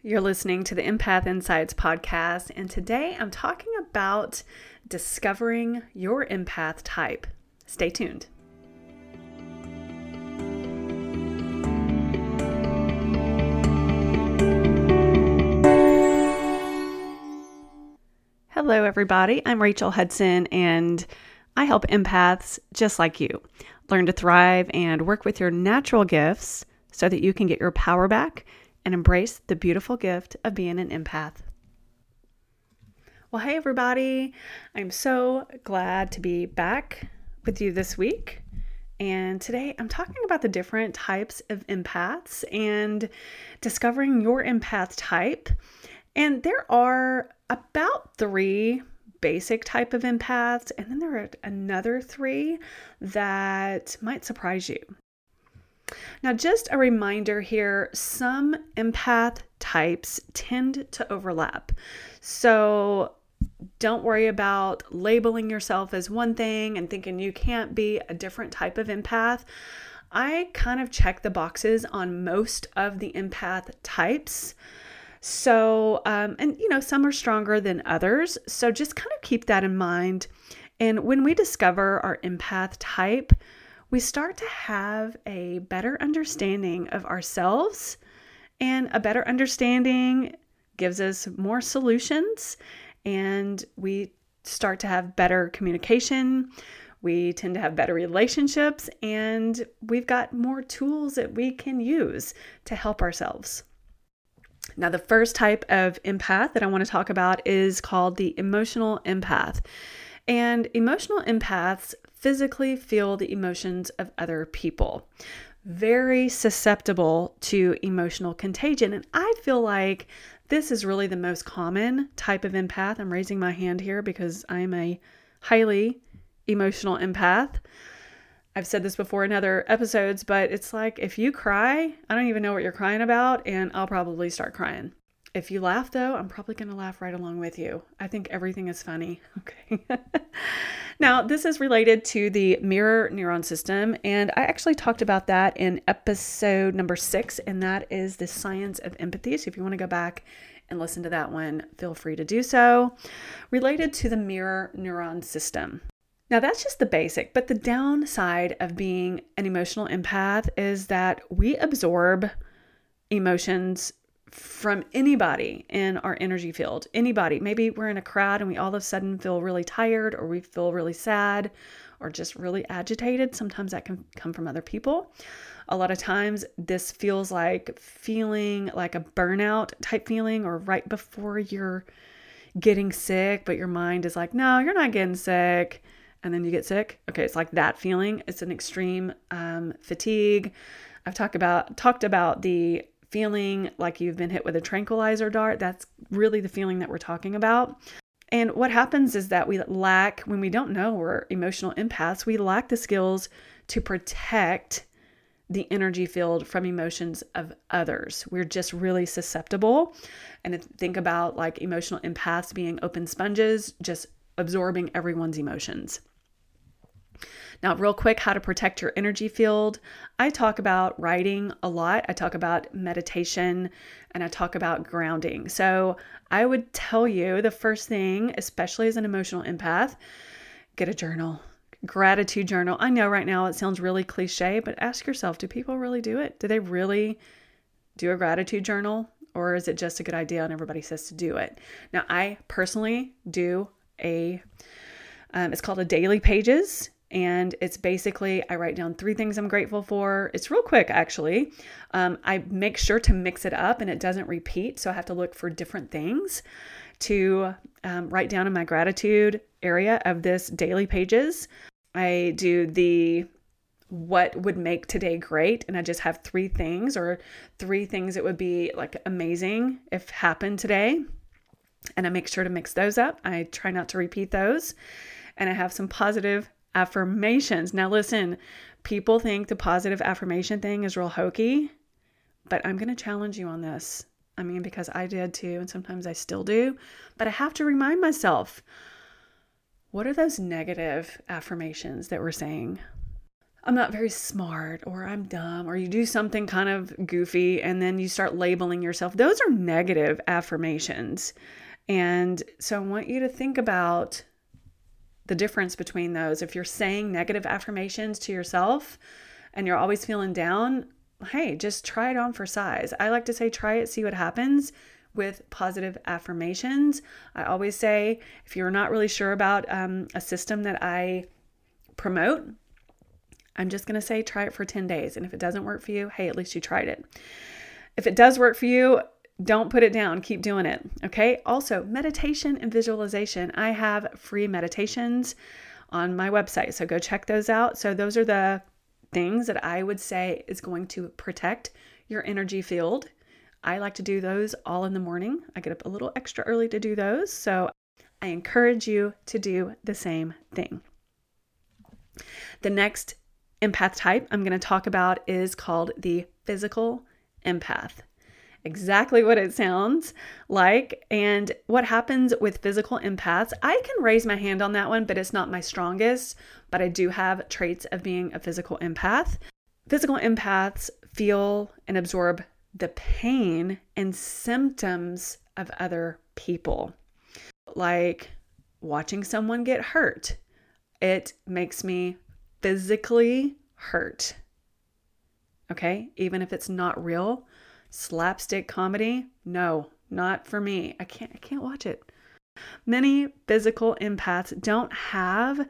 You're listening to the Empath Insights podcast, and today I'm talking about discovering your empath type. Stay tuned. Hello, everybody. I'm Rachel Hudson, and I help empaths just like you learn to thrive and work with your natural gifts so that you can get your power back and embrace the beautiful gift of being an empath. Well, hey, everybody. I'm so glad to be back with you this week. And today I'm talking about the different types of empaths and discovering your empath type. And there are about three basic type of empaths, and then there are another three that might surprise you. Now, just a reminder here some empath types tend to overlap. So, don't worry about labeling yourself as one thing and thinking you can't be a different type of empath. I kind of check the boxes on most of the empath types. So, um, and you know, some are stronger than others. So, just kind of keep that in mind. And when we discover our empath type, we start to have a better understanding of ourselves, and a better understanding gives us more solutions, and we start to have better communication. We tend to have better relationships, and we've got more tools that we can use to help ourselves. Now, the first type of empath that I want to talk about is called the emotional empath. And emotional empaths physically feel the emotions of other people. Very susceptible to emotional contagion. And I feel like this is really the most common type of empath. I'm raising my hand here because I'm a highly emotional empath. I've said this before in other episodes, but it's like if you cry, I don't even know what you're crying about, and I'll probably start crying. If you laugh, though, I'm probably going to laugh right along with you. I think everything is funny. Okay. now, this is related to the mirror neuron system, and I actually talked about that in episode number six, and that is the science of empathy. So if you want to go back and listen to that one, feel free to do so. Related to the mirror neuron system. Now, that's just the basic, but the downside of being an emotional empath is that we absorb emotions from anybody in our energy field. Anybody. Maybe we're in a crowd and we all of a sudden feel really tired or we feel really sad or just really agitated. Sometimes that can come from other people. A lot of times, this feels like feeling like a burnout type feeling or right before you're getting sick, but your mind is like, no, you're not getting sick. And then you get sick. Okay, it's like that feeling. It's an extreme um, fatigue. I've talked about talked about the feeling like you've been hit with a tranquilizer dart. That's really the feeling that we're talking about. And what happens is that we lack, when we don't know we're emotional empaths, we lack the skills to protect the energy field from emotions of others. We're just really susceptible. And think about like emotional empaths being open sponges, just absorbing everyone's emotions. Now, real quick, how to protect your energy field. I talk about writing a lot. I talk about meditation and I talk about grounding. So, I would tell you the first thing, especially as an emotional empath, get a journal. Gratitude journal. I know right now it sounds really cliche, but ask yourself do people really do it? Do they really do a gratitude journal? Or is it just a good idea and everybody says to do it? Now, I personally do a, um, it's called a daily pages and it's basically I write down three things I'm grateful for. It's real quick, actually. Um, I make sure to mix it up and it doesn't repeat, so I have to look for different things to um, write down in my gratitude area of this daily pages. I do the what would make today great and i just have three things or three things that would be like amazing if happened today and i make sure to mix those up i try not to repeat those and i have some positive affirmations. Now, listen, people think the positive affirmation thing is real hokey, but I'm going to challenge you on this. I mean, because I did too, and sometimes I still do, but I have to remind myself what are those negative affirmations that we're saying? I'm not very smart or I'm dumb or you do something kind of goofy and then you start labeling yourself. Those are negative affirmations. And so I want you to think about the difference between those. If you're saying negative affirmations to yourself and you're always feeling down, hey, just try it on for size. I like to say, try it, see what happens with positive affirmations. I always say, if you're not really sure about um, a system that I promote, I'm just going to say, try it for 10 days. And if it doesn't work for you, hey, at least you tried it. If it does work for you, don't put it down. Keep doing it. Okay. Also, meditation and visualization. I have free meditations on my website. So go check those out. So, those are the things that I would say is going to protect your energy field. I like to do those all in the morning. I get up a little extra early to do those. So, I encourage you to do the same thing. The next empath type I'm going to talk about is called the physical empath exactly what it sounds like. And what happens with physical empaths, I can raise my hand on that one, but it's not my strongest. But I do have traits of being a physical empath. Physical empaths feel and absorb the pain and symptoms of other people, like watching someone get hurt. It makes me physically hurt. Okay, even if it's not real, Slapstick comedy? No, not for me. I can't I can't watch it. Many physical empaths don't have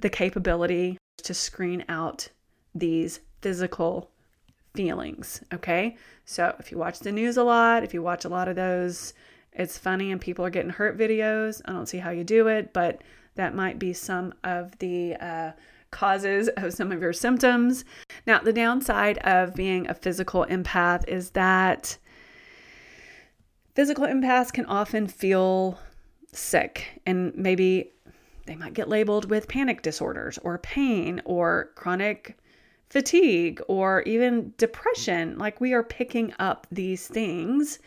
the capability to screen out these physical feelings, okay? So, if you watch the news a lot, if you watch a lot of those it's funny and people are getting hurt videos, I don't see how you do it, but that might be some of the uh, causes of some of your symptoms. Now, the downside of being a physical empath is that physical empaths can often feel sick and maybe they might get labeled with panic disorders or pain or chronic fatigue or even depression. Like we are picking up these things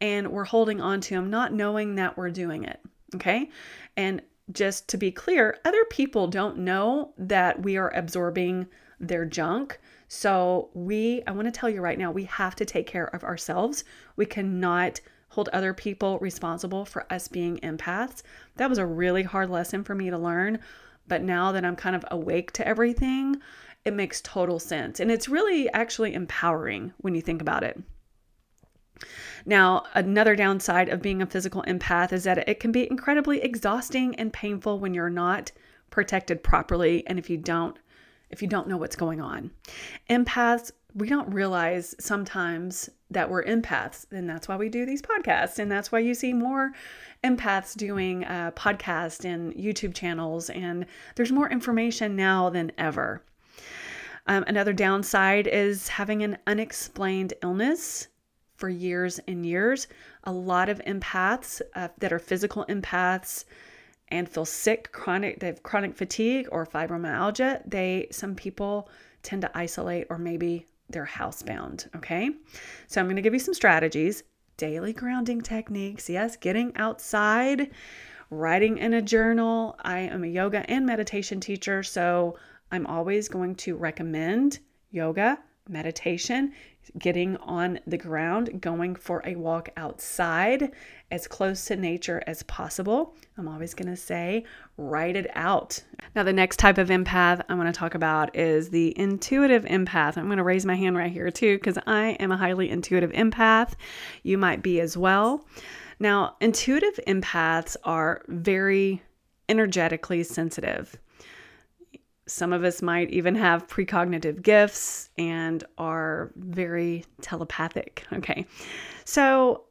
and we're holding on to them, not knowing that we're doing it. Okay. And just to be clear, other people don't know that we are absorbing their junk. So, we, I want to tell you right now, we have to take care of ourselves. We cannot hold other people responsible for us being empaths. That was a really hard lesson for me to learn. But now that I'm kind of awake to everything, it makes total sense. And it's really actually empowering when you think about it. Now, another downside of being a physical empath is that it can be incredibly exhausting and painful when you're not protected properly and if you don't if you don't know what's going on. Empaths, we don't realize sometimes that we're empaths, and that's why we do these podcasts, and that's why you see more empaths doing uh, podcasts and YouTube channels, and there's more information now than ever. Um, another downside is having an unexplained illness for years and years. A lot of empaths uh, that are physical empaths and feel sick, chronic, they have chronic fatigue or fibromyalgia. They, some people tend to isolate or maybe they're housebound. Okay. So I'm going to give you some strategies daily grounding techniques. Yes, getting outside, writing in a journal. I am a yoga and meditation teacher, so I'm always going to recommend yoga, meditation getting on the ground, going for a walk outside as close to nature as possible. I'm always going to say, write it out. Now, the next type of empath I want to talk about is the intuitive empath. I'm going to raise my hand right here too because I am a highly intuitive empath. You might be as well. Now, intuitive empaths are very energetically sensitive. Some of us might even have precognitive gifts and are very telepathic. Okay. So,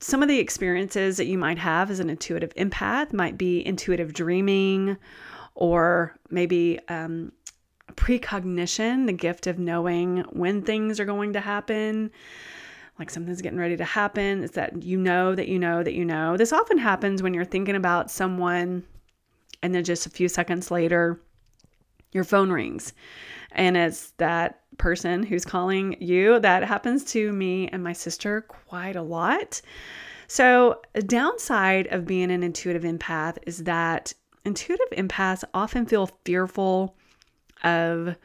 some of the experiences that you might have as an intuitive empath might be intuitive dreaming or maybe um, precognition, the gift of knowing when things are going to happen like something's getting ready to happen. It's that you know that you know that you know. This often happens when you're thinking about someone and then just a few seconds later, your phone rings and it's that person who's calling you. That happens to me and my sister quite a lot. So, a downside of being an intuitive empath is that intuitive empaths often feel fearful of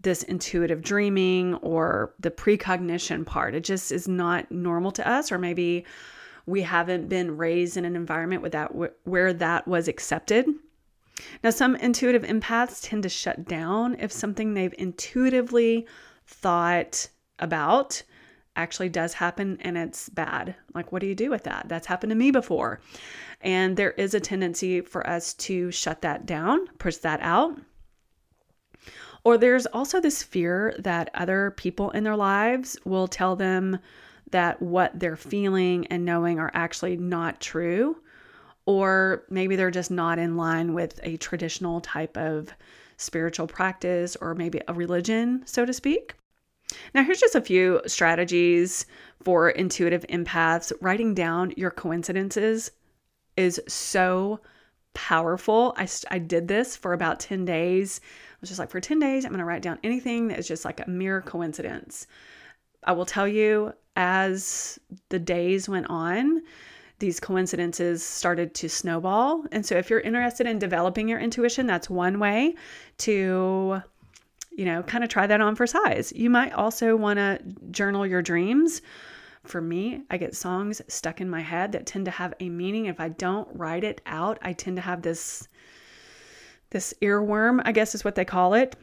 this intuitive dreaming or the precognition part. It just is not normal to us, or maybe we haven't been raised in an environment with that where that was accepted. Now, some intuitive empaths tend to shut down if something they've intuitively thought about actually does happen and it's bad. Like, what do you do with that? That's happened to me before. And there is a tendency for us to shut that down, push that out. Or there's also this fear that other people in their lives will tell them that what they're feeling and knowing are actually not true. Or maybe they're just not in line with a traditional type of spiritual practice or maybe a religion, so to speak. Now, here's just a few strategies for intuitive empaths. Writing down your coincidences is so powerful. I, I did this for about 10 days. I was just like, for 10 days, I'm going to write down anything that is just like a mere coincidence. I will tell you, as the days went on, these coincidences started to snowball. And so, if you're interested in developing your intuition, that's one way to you know, kind of try that on for size. You might also want to journal your dreams. For me, I get songs stuck in my head that tend to have a meaning. If I don't write it out, I tend to have this this earworm, I guess is what they call it.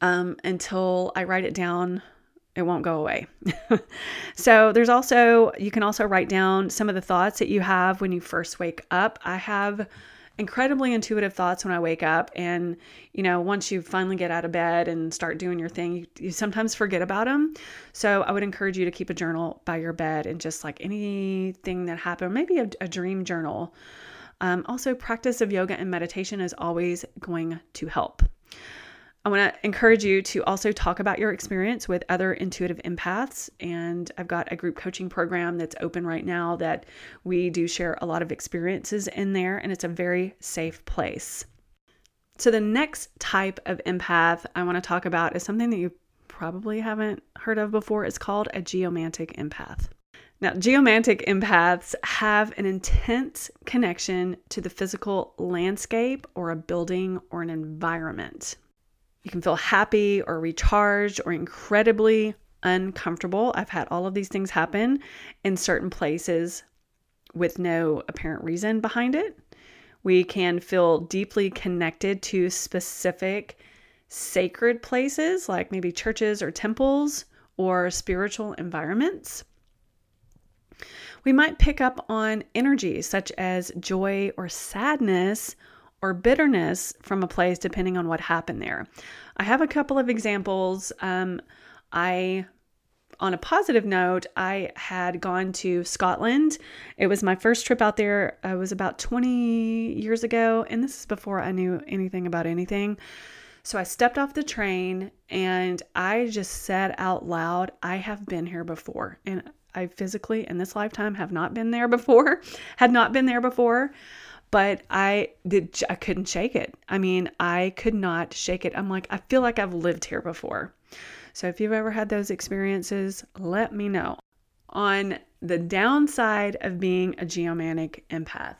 Um, until I write it down, it won't go away. so there's also you can also write down some of the thoughts that you have when you first wake up. I have incredibly intuitive thoughts when I wake up. And, you know, once you finally get out of bed and start doing your thing, you, you sometimes forget about them. So I would encourage you to keep a journal by your bed and just like anything that happened, maybe a, a dream journal. Um, also, practice of yoga and meditation is always going to help. I want to encourage you to also talk about your experience with other intuitive empaths. And I've got a group coaching program that's open right now that we do share a lot of experiences in there, and it's a very safe place. So, the next type of empath I want to talk about is something that you probably haven't heard of before. It's called a geomantic empath. Now, geomantic empaths have an intense connection to the physical landscape or a building or an environment. You can feel happy or recharged or incredibly uncomfortable. I've had all of these things happen in certain places with no apparent reason behind it. We can feel deeply connected to specific sacred places, like maybe churches or temples or spiritual environments. We might pick up on energies such as joy or sadness or bitterness from a place depending on what happened there. I have a couple of examples. Um, I on a positive note, I had gone to Scotland. It was my first trip out there. It was about 20 years ago, and this is before I knew anything about anything. So I stepped off the train and I just said out loud, I have been here before. And I physically, in this lifetime, have not been there before, had not been there before but I did I couldn't shake it. I mean, I could not shake it. I'm like, I feel like I've lived here before. So if you've ever had those experiences, let me know. On the downside of being a geomantic empath,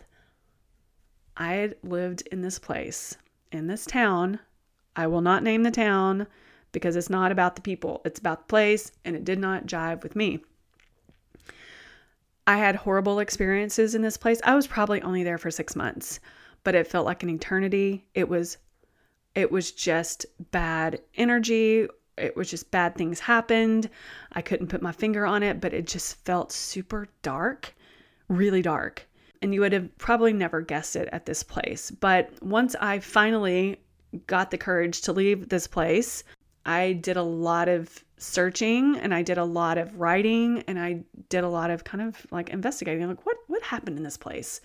I lived in this place, in this town. I will not name the town because it's not about the people, it's about the place, and it did not jive with me. I had horrible experiences in this place. I was probably only there for 6 months, but it felt like an eternity. It was it was just bad energy. It was just bad things happened. I couldn't put my finger on it, but it just felt super dark, really dark. And you would have probably never guessed it at this place. But once I finally got the courage to leave this place, I did a lot of searching and I did a lot of writing and I did a lot of kind of like investigating like what what happened in this place.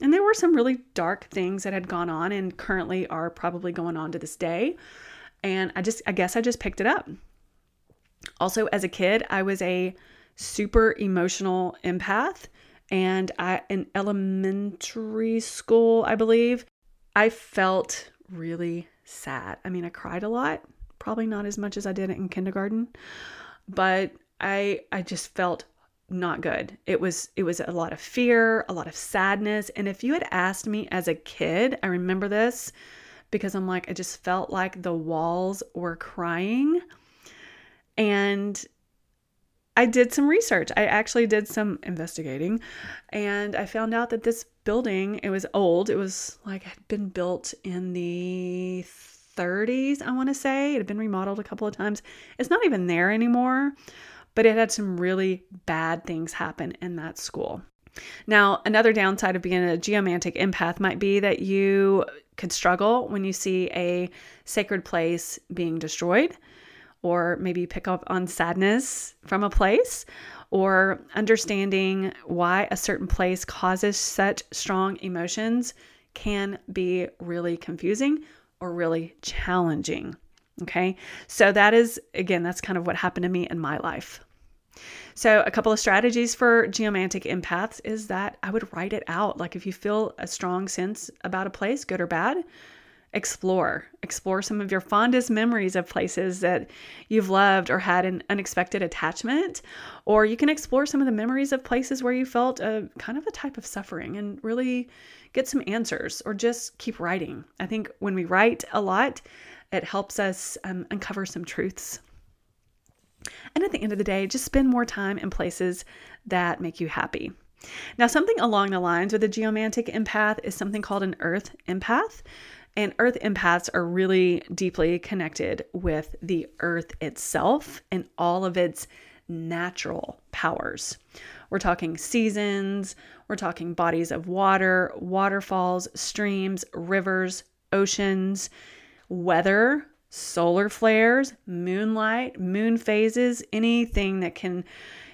And there were some really dark things that had gone on and currently are probably going on to this day. And I just I guess I just picked it up. Also as a kid, I was a super emotional empath and I in elementary school, I believe, I felt really sad. I mean, I cried a lot probably not as much as I did in kindergarten, but I I just felt not good. It was it was a lot of fear, a lot of sadness, and if you had asked me as a kid, I remember this because I'm like, I just felt like the walls were crying. And I did some research. I actually did some investigating and I found out that this building, it was old. It was like it had been built in the 30s, I want to say. It had been remodeled a couple of times. It's not even there anymore, but it had some really bad things happen in that school. Now, another downside of being a geomantic empath might be that you could struggle when you see a sacred place being destroyed, or maybe pick up on sadness from a place, or understanding why a certain place causes such strong emotions can be really confusing or really challenging. Okay, so that is, again, that's kind of what happened to me in my life. So, a couple of strategies for geomantic empaths is that I would write it out. Like, if you feel a strong sense about a place, good or bad, explore. Explore some of your fondest memories of places that you've loved or had an unexpected attachment. Or you can explore some of the memories of places where you felt a kind of a type of suffering and really get some answers or just keep writing. I think when we write a lot, it helps us um, uncover some truths and at the end of the day, just spend more time in places that make you happy. Now, something along the lines with a geomantic empath is something called an earth empath. And earth empaths are really deeply connected with the earth itself and all of its natural powers. We're talking seasons, we're talking bodies of water, waterfalls, streams, rivers, oceans, weather, solar flares, moonlight, moon phases, anything that can,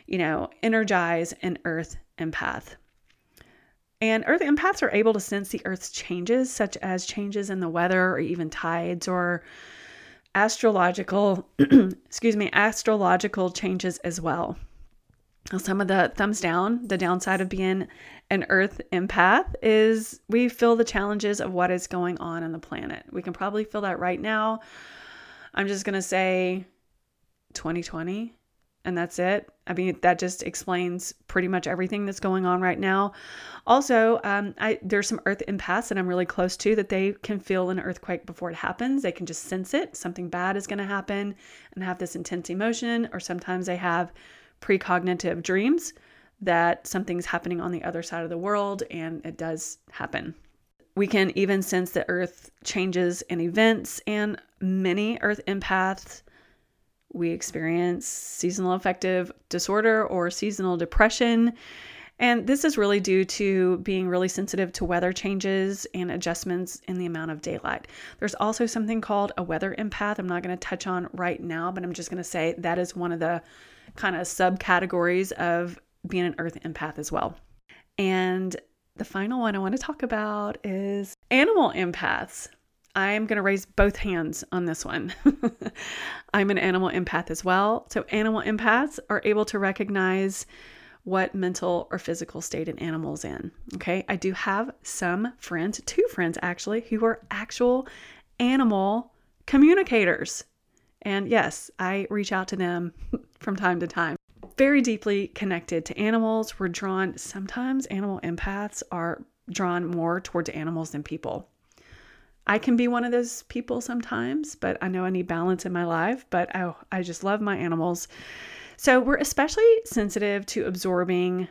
you know, energize an earth empath. And earth empaths are able to sense the earth's changes, such as changes in the weather or even tides or astrological, excuse me, astrological changes as well. Some of the thumbs down, the downside of being an earth empath is we feel the challenges of what is going on on the planet. We can probably feel that right now. I'm just going to say 2020 and that's it. I mean, that just explains pretty much everything that's going on right now. Also, um, I, there's some earth empaths that I'm really close to that they can feel an earthquake before it happens. They can just sense it. Something bad is going to happen and have this intense emotion. Or sometimes they have precognitive dreams that something's happening on the other side of the world and it does happen. We can even sense the earth changes and events, and many earth empaths we experience seasonal affective disorder or seasonal depression. And this is really due to being really sensitive to weather changes and adjustments in the amount of daylight. There's also something called a weather empath. I'm not going to touch on right now, but I'm just going to say that is one of the kind of subcategories of being an earth empath as well. And the final one I want to talk about is animal empaths. I'm going to raise both hands on this one. I'm an animal empath as well. So, animal empaths are able to recognize what mental or physical state an animal's in. Okay. I do have some friends, two friends actually, who are actual animal communicators. And yes, I reach out to them from time to time very deeply connected to animals. We're drawn, sometimes animal empaths are drawn more towards animals than people. I can be one of those people sometimes, but I know I need balance in my life. But oh, I just love my animals. So we're especially sensitive to absorbing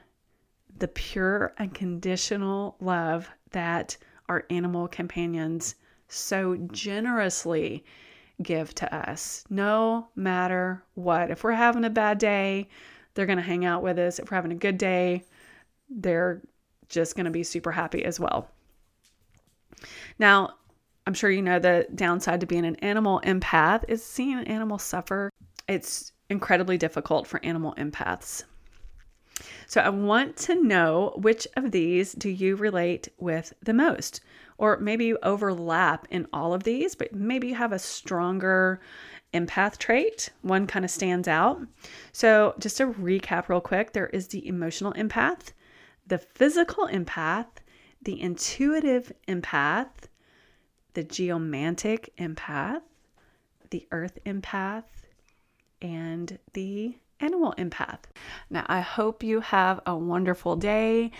the pure, unconditional love that our animal companions so generously give to us, no matter what. If we're having a bad day, they're going to hang out with us. If we're having a good day, they're just going to be super happy as well. Now, I'm sure you know the downside to being an animal empath is seeing an animal suffer. It's incredibly difficult for animal empaths. So I want to know which of these do you relate with the most? Or maybe you overlap in all of these, but maybe you have a stronger empath trait. One kind of stands out. So, just to recap real quick, there is the emotional empath, the physical empath, the intuitive empath, the geomantic empath, the earth empath, and the animal empath. Now, I hope you have a wonderful day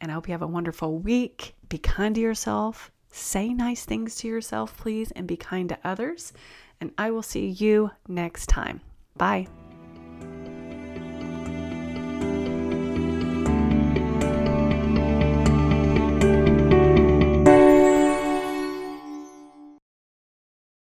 and I hope you have a wonderful week. Be kind to yourself, say nice things to yourself, please, and be kind to others. And I will see you next time. Bye.